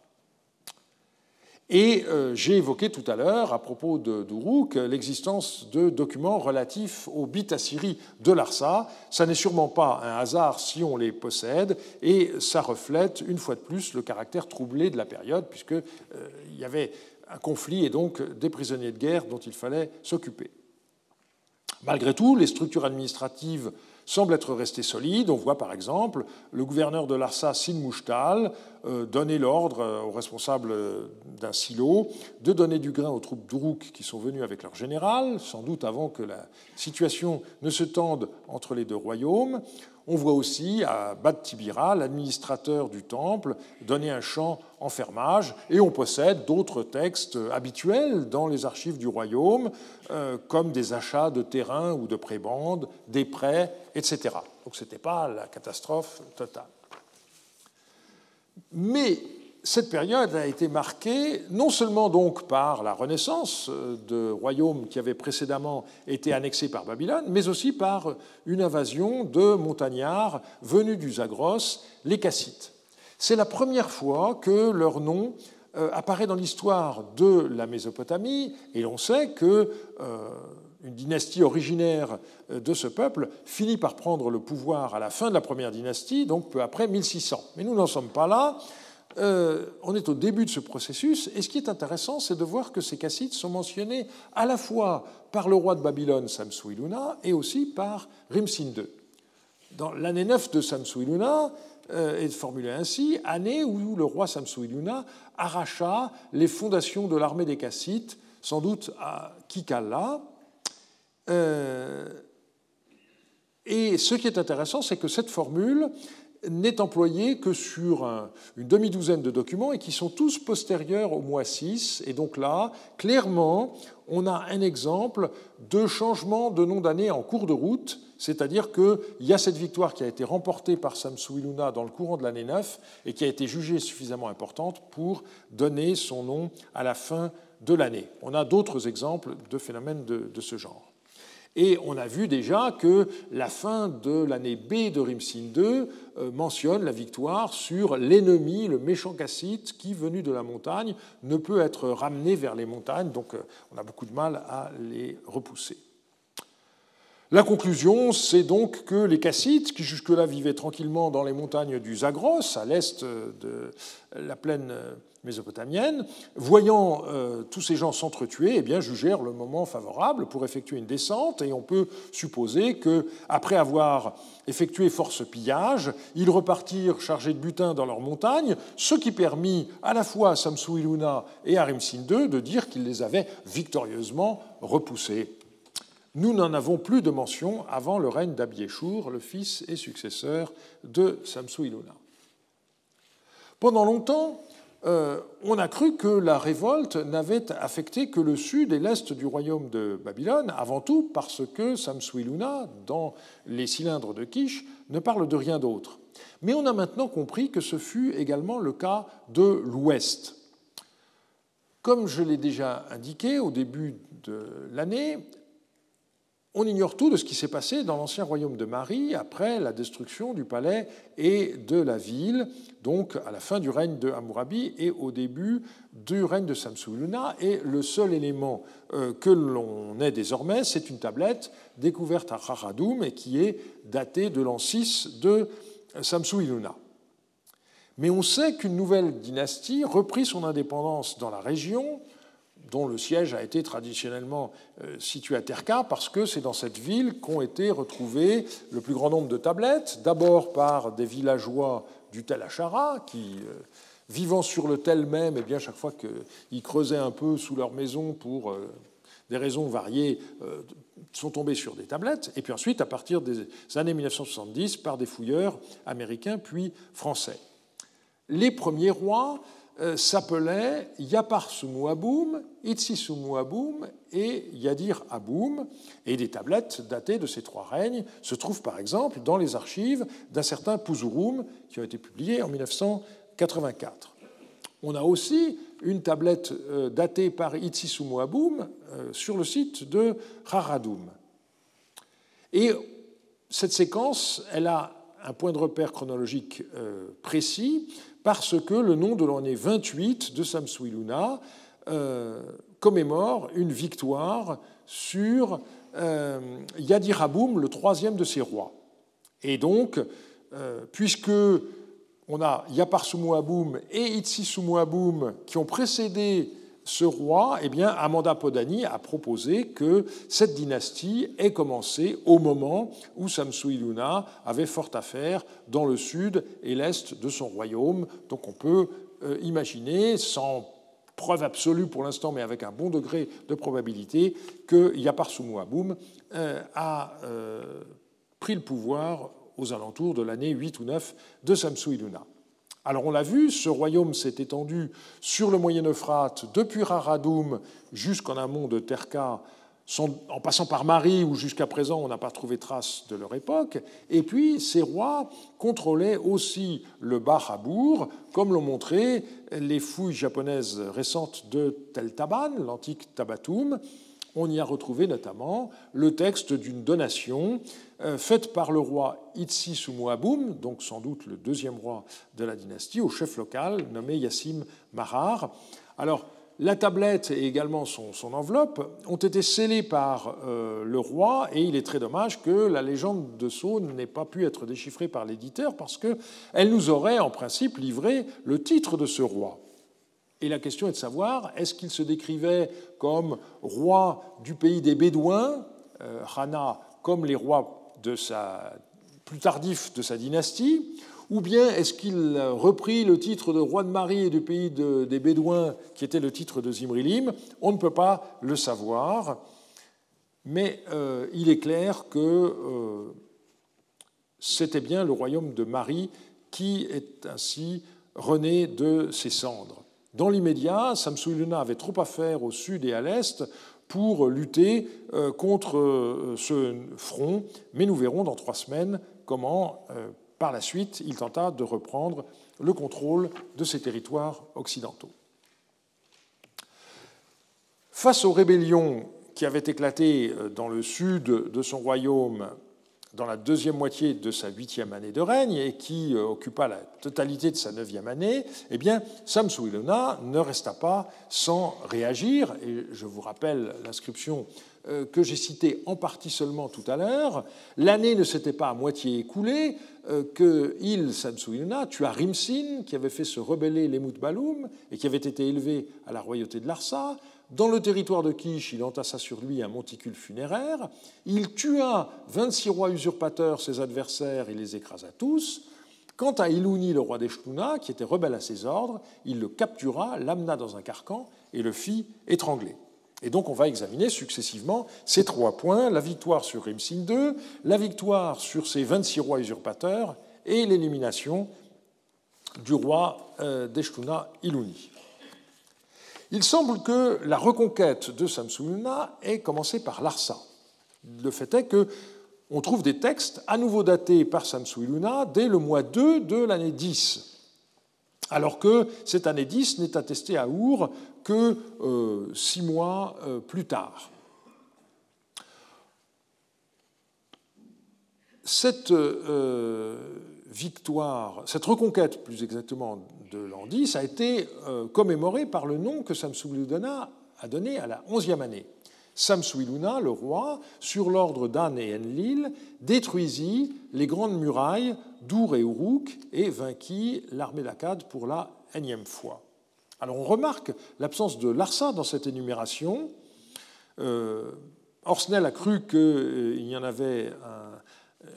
Et euh, j'ai évoqué tout à l'heure, à propos d'Uruk, l'existence de documents relatifs au bit Assyrie de Larsa. Ça n'est sûrement pas un hasard si on les possède, et ça reflète une fois de plus le caractère troublé de la période, puisqu'il euh, y avait un conflit et donc des prisonniers de guerre dont il fallait s'occuper. Malgré tout, les structures administratives semble être resté solide. On voit par exemple le gouverneur de Larsa, Sin Mouchtal, donner l'ordre euh, aux responsables d'un silo de donner du grain aux troupes d'Uruk qui sont venues avec leur général, sans doute avant que la situation ne se tende entre les deux royaumes. On voit aussi à Bad Tibira, l'administrateur du temple, donner un champ en fermage, et on possède d'autres textes habituels dans les archives du royaume, euh, comme des achats de terrains ou de prébendes, des prêts, etc. Donc ce n'était pas la catastrophe totale. Mais cette période a été marquée non seulement donc par la renaissance euh, de royaumes qui avaient précédemment été annexés par Babylone, mais aussi par une invasion de montagnards venus du Zagros, les Cassites. C'est la première fois que leur nom apparaît dans l'histoire de la Mésopotamie, et l'on sait que une dynastie originaire de ce peuple finit par prendre le pouvoir à la fin de la première dynastie, donc peu après 1600. Mais nous n'en sommes pas là. Euh, on est au début de ce processus, et ce qui est intéressant, c'est de voir que ces Kassites sont mentionnés à la fois par le roi de Babylone, Samsu-Iluna, et aussi par Rimsin II. Dans l'année 9 de Samsu-Iluna euh, est formulée ainsi année où le roi Samsu-Iluna arracha les fondations de l'armée des Kassites, sans doute à Kikala. Euh, et ce qui est intéressant, c'est que cette formule n'est employé que sur une demi-douzaine de documents et qui sont tous postérieurs au mois 6. Et donc là, clairement, on a un exemple de changement de nom d'année en cours de route, c'est-à-dire qu'il y a cette victoire qui a été remportée par Samsu Iluna dans le courant de l'année 9 et qui a été jugée suffisamment importante pour donner son nom à la fin de l'année. On a d'autres exemples de phénomènes de ce genre. Et on a vu déjà que la fin de l'année B de Rimsin II euh, mentionne la victoire sur l'ennemi, le méchant cassite, qui, venu de la montagne, ne peut être ramené vers les montagnes, donc euh, on a beaucoup de mal à les repousser. La conclusion, c'est donc que les Cassites, qui jusque-là vivaient tranquillement dans les montagnes du Zagros, à l'est de la plaine mésopotamienne, voyant euh, tous ces gens s'entretuer, eh bien, jugèrent le moment favorable pour effectuer une descente, et on peut supposer que, après avoir effectué force pillage, ils repartirent chargés de butin dans leurs montagnes, ce qui permit à la fois à Samsu Iluna et à Rimsin II de dire qu'ils les avaient victorieusement repoussés. Nous n'en avons plus de mention avant le règne d'Abieshur, le fils et successeur de Samsu Iluna. Pendant longtemps, euh, on a cru que la révolte n'avait affecté que le sud et l'est du royaume de Babylone, avant tout parce que Samsu Iluna, dans les cylindres de Kish, ne parle de rien d'autre. Mais on a maintenant compris que ce fut également le cas de l'ouest. Comme je l'ai déjà indiqué au début de l'année, on ignore tout de ce qui s'est passé dans l'ancien royaume de Marie après la destruction du palais et de la ville, donc à la fin du règne de Hammurabi et au début du règne de Samsu-Iluna. Et le seul élément euh, que l'on ait désormais, c'est une tablette découverte à Haradoum et qui est datée de l'an 6 de Samsu-Iluna. Mais on sait qu'une nouvelle dynastie reprit son indépendance dans la région dont le siège a été traditionnellement euh, situé à Terka, parce que c'est dans cette ville qu'ont été retrouvées le plus grand nombre de tablettes, d'abord par des villageois du Tel Achara, qui, euh, vivant sur le tel même, et eh bien, chaque fois qu'ils creusaient un peu sous leur maison pour euh, des raisons variées, sont tombés sur des tablettes, et puis ensuite, à partir des années 1970, par des fouilleurs américains puis français. Les premiers rois s'appelaient Yapar Aboum, Itzisumu Aboum et Yadir Aboum. Et des tablettes datées de ces trois règnes se trouvent par exemple dans les archives d'un certain Puzurum qui ont été publiées en 1984. On a aussi une tablette euh, datée par Itzisumu Aboum euh, sur le site de Haradoum. Et cette séquence, elle a un point de repère chronologique précis parce que le nom de l'année 28 de Samsu Iluna euh, commémore une victoire sur euh, Yadiraboum, le troisième de ses rois. Et donc, euh, puisque on a Yaparsumu Aboum et Itsisumu Aboum qui ont précédé ce roi, eh bien, Amanda Podani a proposé que cette dynastie ait commencé au moment où Samsu Iluna avait fort à faire dans le sud et l'est de son royaume. Donc on peut euh, imaginer, sans preuve absolue pour l'instant, mais avec un bon degré de probabilité, que Yaparsumu Aboum euh, a euh, pris le pouvoir aux alentours de l'année 8 ou 9 de Samsu Iluna. Alors on l'a vu, ce royaume s'est étendu sur le Moyen Euphrate depuis Raradoum jusqu'en amont de Terka, en passant par Marie, où jusqu'à présent on n'a pas trouvé trace de leur époque. Et puis ces rois contrôlaient aussi le Bahabour, comme l'ont montré les fouilles japonaises récentes de Tel Taban, l'antique Tabatum, on y a retrouvé notamment le texte d'une donation euh, faite par le roi Itsi Sumuabum, donc sans doute le deuxième roi de la dynastie, au chef local nommé Yassim Marar. Alors, la tablette et également son, enveloppe ont été scellées par euh, le roi et il est très dommage que la légende de Saône n'ait pas pu être déchiffrée par l'éditeur parce qu'elle nous aurait en principe livré le titre de ce roi. Et la question est de savoir, est-ce qu'il se décrivait comme roi du pays des Bédouins, euh, Hana, comme les rois plus tardifs de sa dynastie, ou bien est-ce qu'il reprit le titre de roi de Marie et du pays des Bédouins, qui était le titre de Zimrilim? On ne peut pas le savoir, mais euh, il est clair que euh, c'était bien le royaume de Marie qui est ainsi rené de ses cendres. Dans l'immédiat, Samsu-Iluna avait trop à faire au sud et à l'est pour lutter euh, contre ce front, mais nous verrons dans trois semaines comment par la suite, il tenta de reprendre le contrôle de ces territoires occidentaux. Face aux rébellions qui avaient éclaté euh, dans le sud de son royaume dans la deuxième moitié de sa huitième année de règne et qui euh, occupa la totalité de sa neuvième année, eh bien, Samsu-Iluna ne resta pas sans réagir. Et je vous rappelle l'inscription euh, que j'ai citée en partie seulement tout à l'heure. L'année ne s'était pas à moitié écoulée euh, que il, Samsu-Iluna, tua Rimsin, qui avait fait se rebeller l'Emut Baloum et qui avait été élevé à la royauté de Larsa, dans le territoire de Kish, il entassa sur lui un monticule funéraire. Il tua 26 rois usurpateurs, ses adversaires, et les écrasa tous. Quant à Ilouni, le roi d'Eshtuna, qui était rebelle à ses ordres, il le captura, l'amena dans un carcan et le fit étrangler. Et donc on va examiner successivement ces trois points, la victoire sur Rimsin II, la victoire sur ces 26 rois usurpateurs et l'élimination du roi euh, d'Eshtuna, Ilouni. Il semble que la reconquête de Samsumuna ait commencé par Larsa. Le fait est que on trouve des textes à nouveau datés par Samsu-Iluna dès le mois 2 de l'année 10, alors que cette année 10 n'est attestée à Our que euh, six mois euh, plus tard. Cette euh, victoire, cette reconquête plus exactement de l'an 10 a été euh, commémorée par le nom que Samsu-Iluna a donné à la onzième année. Samsu-Iluna, le roi, sur l'ordre d'An et Enlil, détruisit les grandes murailles d'Ur et Uruk et vainquit l'armée d'Akkad pour la énième fois. Alors on remarque l'absence de Larsa dans cette énumération. Euh, a cru qu'il y en avait un,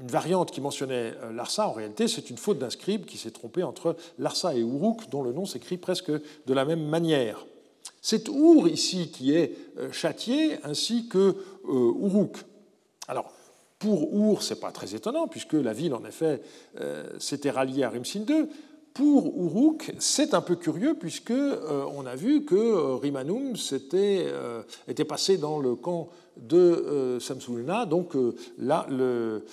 une variante qui mentionnait euh, Larsa, en réalité, c'est une faute d'un scribe qui s'est trompé entre Larsa et Uruk, dont le nom s'écrit presque de la même manière. C'est Our ici qui est euh, châtié, ainsi que euh, Uruk. Alors, pour Our, ce n'est pas très étonnant, puisque la ville, en effet, s'était ralliée à Rimsin II. Pour Uruk, c'est un peu curieux, puisque on a vu que Rimanum était passé dans le camp de Samsulna. Donc là, le,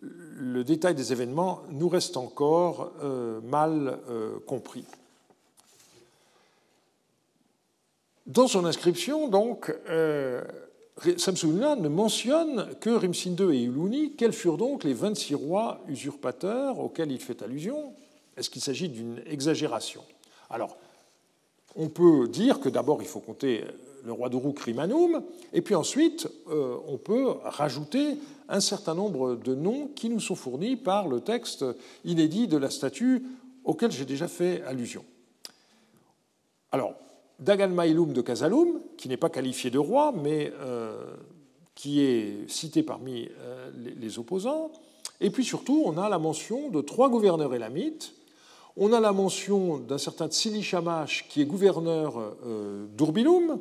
le détail des événements nous reste encore euh, mal euh, compris. Dans son inscription, donc, euh, ne mentionne que Rimsin II et Uluni. Quels furent donc les 26 rois usurpateurs auxquels il fait allusion? Est-ce qu'il s'agit d'une exagération? Alors, on peut dire que d'abord, il faut compter le roi d'Uruk Rimanum, et puis ensuite, euh, on peut rajouter un certain nombre de noms qui nous sont fournis par le texte inédit de la statue auquel j'ai déjà fait allusion. Alors, Dagan Mailum de Kazalum, qui n'est pas qualifié de roi, mais euh, qui est cité parmi euh, les, opposants. Et puis surtout, on a la mention de trois gouverneurs élamites. On a la mention d'un certain Tsili Shamash, qui est gouverneur d'Urbilum,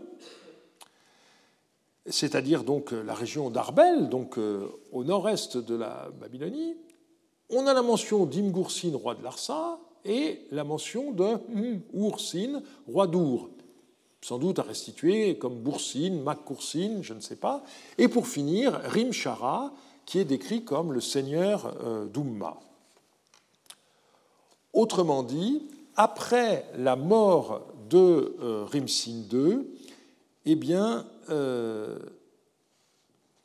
c'est-à-dire donc la région d'Arbel, donc euh, au nord-est de la Babylonie. On a la mention d'Imgoursin, roi de Larsa, et la mention de Ursin, roi d'Our, sans doute à restituer comme Boursin, Makkoursin, je ne sais pas. Et pour finir, Rimshara, qui est décrit comme le seigneur euh, d'Umma. Autrement dit, après la mort de euh, Rimsin II, eh bien,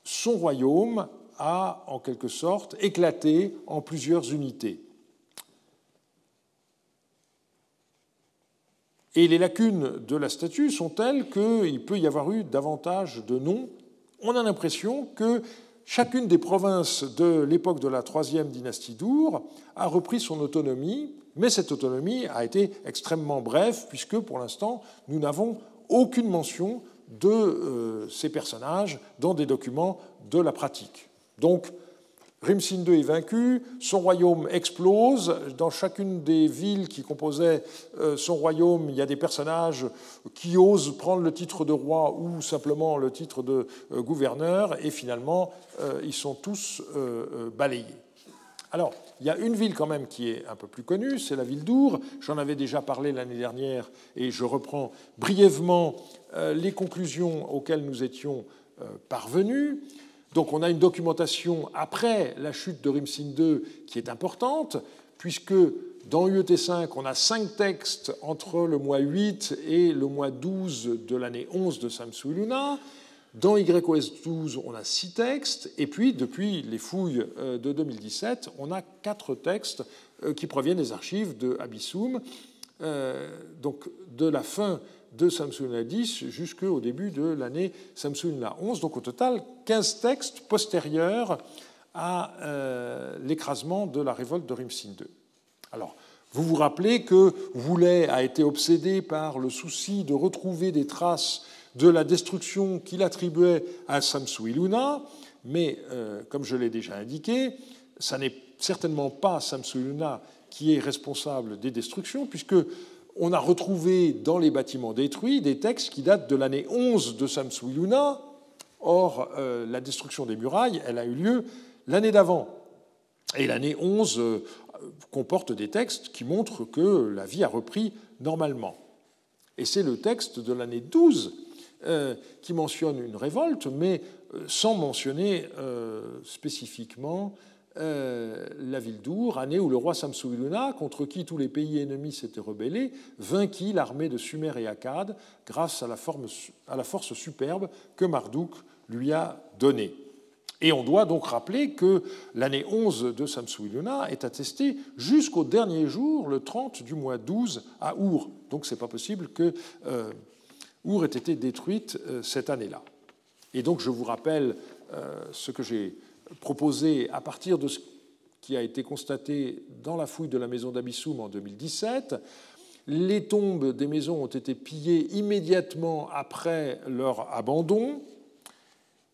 son royaume a en quelque sorte éclaté en plusieurs unités. Et les lacunes de la statue sont telles qu'il peut y avoir eu davantage de noms. On a l'impression que chacune des provinces de l'époque de la troisième dynastie d'Our a repris son autonomie, mais cette autonomie a été extrêmement brève, puisque pour l'instant, nous n'avons aucune mention de euh, ces personnages dans des documents de la pratique. Donc, Rimsin II est vaincu, son royaume explose. Dans chacune des villes qui composaient euh, son royaume, il y a des personnages qui osent prendre le titre de roi ou simplement le titre de euh, gouverneur, et finalement, ils sont tous balayés. Alors, il y a une ville quand même qui est un peu plus connue, c'est la ville d'Our. J'en avais déjà parlé l'année dernière et je reprends brièvement les conclusions auxquelles nous étions parvenus. Donc on a une documentation après la chute de Rimsin II qui est importante, puisque dans UET 5, on a cinq textes entre le mois 8 et le mois 12 de l'année 11 de Samsu Luna. Dans YOS 12, on a six textes, et puis depuis les fouilles euh, de 2017, on a quatre textes euh, qui proviennent des archives de Abyssum, euh, donc de la fin de Samsung 10 jusqu'au début de l'année Samsung 11. Donc au total, 15 textes postérieurs à l'écrasement de la révolte de Rimsin II. Alors, vous vous rappelez que Voulet a été obsédé par le souci de retrouver des traces de la destruction qu'il attribuait à Samsu Iluna, mais euh, comme je l'ai déjà indiqué, ça n'est certainement pas Samsu Iluna qui est responsable des destructions, puisque on a retrouvé dans les bâtiments détruits des textes qui datent de l'année 11 de Samsuyuna. Or, euh, la destruction des murailles, elle a eu lieu l'année d'avant. Et l'année 11 euh, comporte des textes qui montrent que la vie a repris normalement. Et c'est le texte de l'année 12 euh, qui mentionne une révolte, mais sans mentionner spécifiquement euh, la ville d'Our, année où le roi Samsu-Iluna, contre qui tous les pays ennemis s'étaient rebellés, vainquit l'armée de Sumer et Akkad grâce à la, force superbe que Marduk lui a donnée. Et on doit donc rappeler que l'année 11 de Samsu-Iluna est attestée jusqu'au dernier jour, le 30 du mois 12, à Our. Donc ce n'est pas possible que euh, Our ait été détruite euh, cette année-là. Et donc je vous rappelle ce que j'ai proposé à partir de ce qui a été constaté dans la fouille de la maison d'Abissoum en 2017. Les tombes des maisons ont été pillées immédiatement après leur abandon.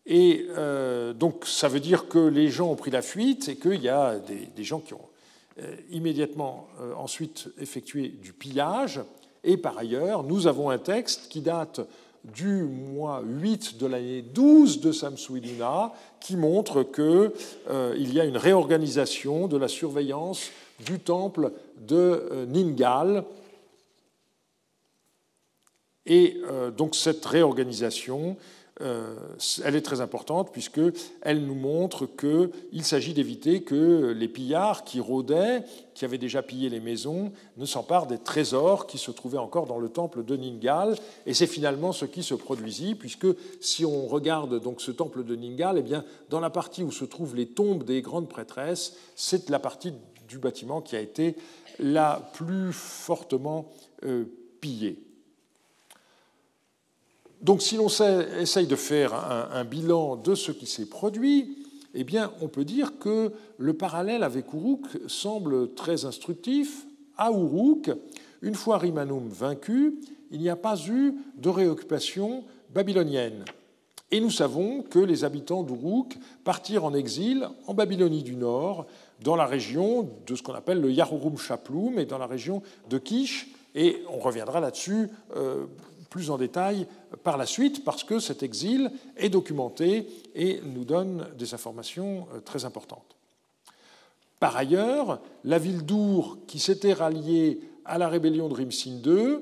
Et euh, donc, ça veut dire que les gens ont pris la fuite et qu'il y a des, gens qui ont euh, immédiatement euh, ensuite effectué du pillage. Et par ailleurs, nous avons un texte qui date du mois 8 de l'année 12 de Samsuiluna qui montre qu'il euh, y a une réorganisation de la surveillance du temple de euh, Ningal. Et euh, donc cette réorganisation elle est très importante puisqu'elle nous montre qu'il s'agit d'éviter que les pillards qui rôdaient, qui avaient déjà pillé les maisons, ne s'emparent des trésors qui se trouvaient encore dans le temple de Ningal. Et c'est finalement ce qui se produisit, puisque si on regarde donc ce temple de Ningal, eh bien, dans la partie où se trouvent les tombes des grandes prêtresses, c'est la partie du bâtiment qui a été la plus fortement euh, pillée. Donc si l'on essaye de faire un, bilan de ce qui s'est produit, eh bien, on peut dire que le parallèle avec Uruk semble très instructif. À Uruk, une fois Rimanum vaincu, il n'y a pas eu de réoccupation babylonienne. Et nous savons que les habitants d'Uruk partirent en exil en Babylonie du Nord, dans la région de ce qu'on appelle le Yahurum Shaploum et dans la région de Kish. Et on reviendra là-dessus euh, plus en détail par la suite, parce que cet exil est documenté et nous donne des informations euh, très importantes. Par ailleurs, la ville d'Our, qui s'était ralliée à la rébellion de Rimsin II,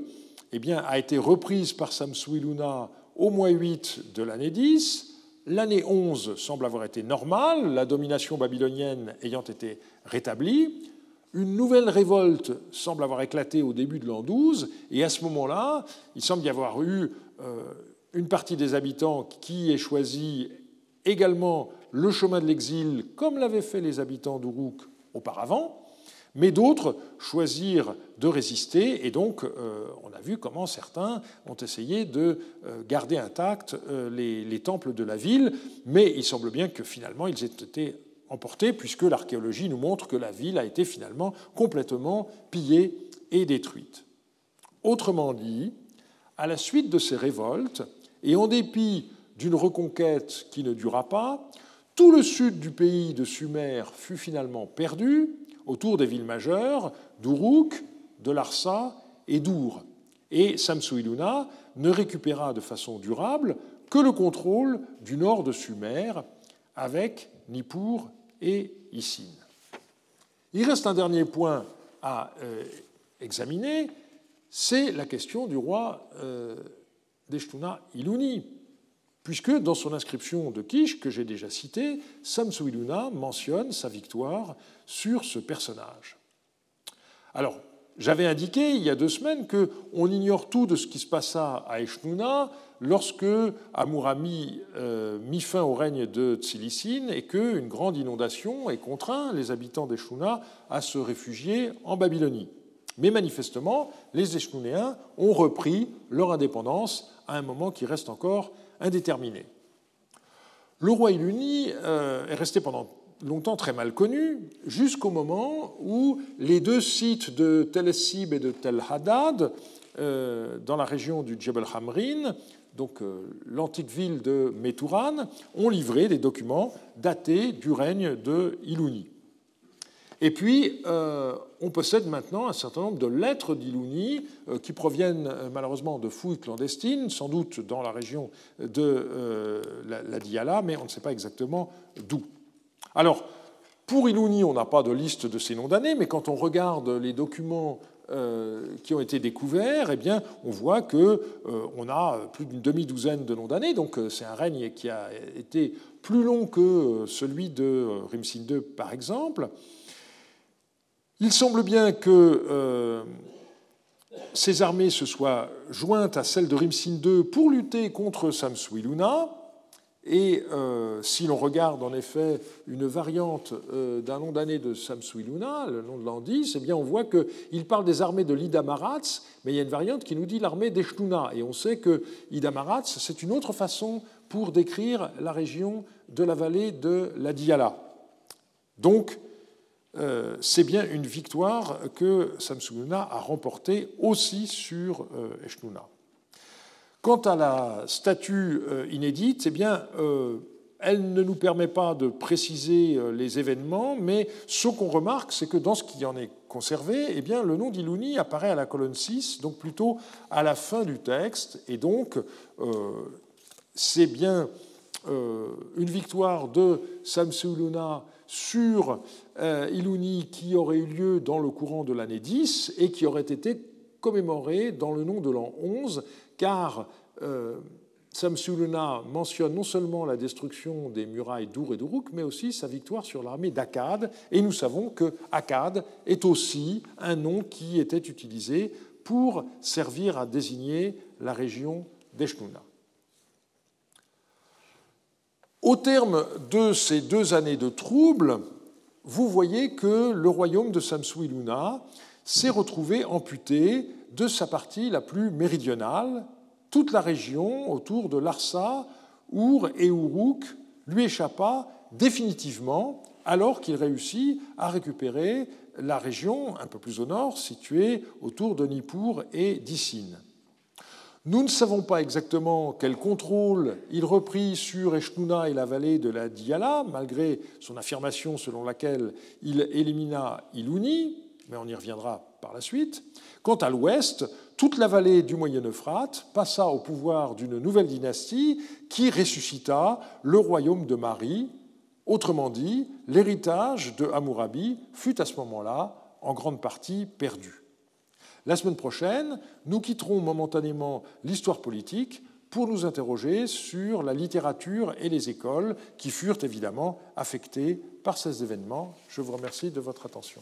eh bien, a été reprise par Samsuiluna au mois 8 de l'année 10. L'année 11 semble avoir été normale, la domination babylonienne ayant été rétablie. Une nouvelle révolte semble avoir éclaté au début de l'an 12, et à ce moment-là, il semble y avoir eu euh, une partie des habitants qui ait choisi également le chemin de l'exil, comme l'avaient fait les habitants d'Uruk auparavant, mais d'autres choisirent de résister, et donc euh, on a vu comment certains ont essayé de euh, garder intacts les, temples de la ville, mais il semble bien que finalement ils aient été puisque l'archéologie nous montre que la ville a été finalement complètement pillée et détruite. Autrement dit, à la suite de ces révoltes, et en dépit d'une reconquête qui ne dura pas, tout le sud du pays de Sumer fut finalement perdu autour des villes majeures d'Uruk, de Larsa et d'Our. Et Samsuiluna ne récupéra de façon durable que le contrôle du nord de Sumer avec Nippur et. Il reste un dernier point à euh, examiner, c'est la question du roi euh, d'Eshtuna Iluni, puisque dans son inscription de Kish, que j'ai déjà citée, Samsuiluna mentionne sa victoire sur ce personnage. Alors, j'avais indiqué il y a deux semaines qu'on ignore tout de ce qui se passa à Eshnuna lorsque Amurami euh, mit fin au règne de Tsilicine et qu'une grande inondation ait contraint les habitants d'Eshnuna à se réfugier en Babylonie. Mais manifestement, les Eshnunéens ont repris leur indépendance à un moment qui reste encore indéterminé. Le roi Iluni euh, est resté pendant longtemps très mal connu, jusqu'au moment où les deux sites de Tel Sib et de Tel Haddad, euh, dans la région du Jebel Hamrin, donc euh, l'antique ville de Métouran, ont livré des documents datés du règne de Ilouni. Et puis, euh, on possède maintenant un certain nombre de lettres d'Ilouni qui proviennent malheureusement de fouilles clandestines, sans doute dans la région de la, la Diyala, mais on ne sait pas exactement d'où. Alors, pour Ilouni, on n'a pas de liste de ces noms d'années, mais quand on regarde les documents euh, qui ont été découverts, eh bien, on voit qu'on euh, a plus d'une demi-douzaine de noms d'années, donc euh, c'est un règne qui a été plus long que celui de Rimsin II, par exemple. Il semble bien que ces armées se soient jointes à celles de Rimsin II pour lutter contre Samsuiluna, et euh, si l'on regarde en effet une variante euh, d'un nom d'année de Samsuiluna, le nom de l'Andis, eh bien on voit qu'il parle des armées de l'Idamarats, mais il y a une variante qui nous dit l'armée d'Eshtuna. Et on sait que Idamarats, c'est une autre façon pour décrire la région de la vallée de la Diyala. Donc, euh, c'est bien une victoire que Samsuiluna a remportée aussi sur Eshtuna. Quant à la statue euh, inédite, eh bien, euh, elle ne nous permet pas de préciser euh, les événements, mais ce qu'on remarque, c'est que dans ce qui en est conservé, eh bien, le nom d'Iluni apparaît à la colonne 6, donc plutôt à la fin du texte, et donc c'est bien une victoire de Samsuluna sur Iluni qui aurait eu lieu dans le courant de l'année 10 et qui aurait été commémorée dans le nom de l'an 11 car euh, mentionne non seulement la destruction des murailles d'Ur et d'Uruk, mais aussi sa victoire sur l'armée d'Akkad. Et nous savons que Akkad est aussi un nom qui était utilisé pour servir à désigner la région d'Eshnuna. Au terme de ces deux années de troubles, vous voyez que le royaume de Samsuiluna s'est retrouvé amputé de sa partie la plus méridionale, toute la région autour de Larsa, Our et Uruk lui échappa définitivement alors qu'il réussit à récupérer la région un peu plus au nord située autour de Nippur et d'Issin. Nous ne savons pas exactement quel contrôle il reprit sur Eshnuna et la vallée de la Diyala, malgré son affirmation selon laquelle il élimina Ilouni, mais on y reviendra par la suite. Quant à l'ouest, toute la vallée du Moyen-Euphrate passa au pouvoir d'une nouvelle dynastie qui ressuscita le royaume de Marie. Autrement dit, l'héritage de Hammurabi fut à ce moment-là en grande partie perdu. La semaine prochaine, nous quitterons momentanément l'histoire politique pour nous interroger sur la littérature et les écoles qui furent évidemment affectées par ces événements. Je vous remercie de votre attention.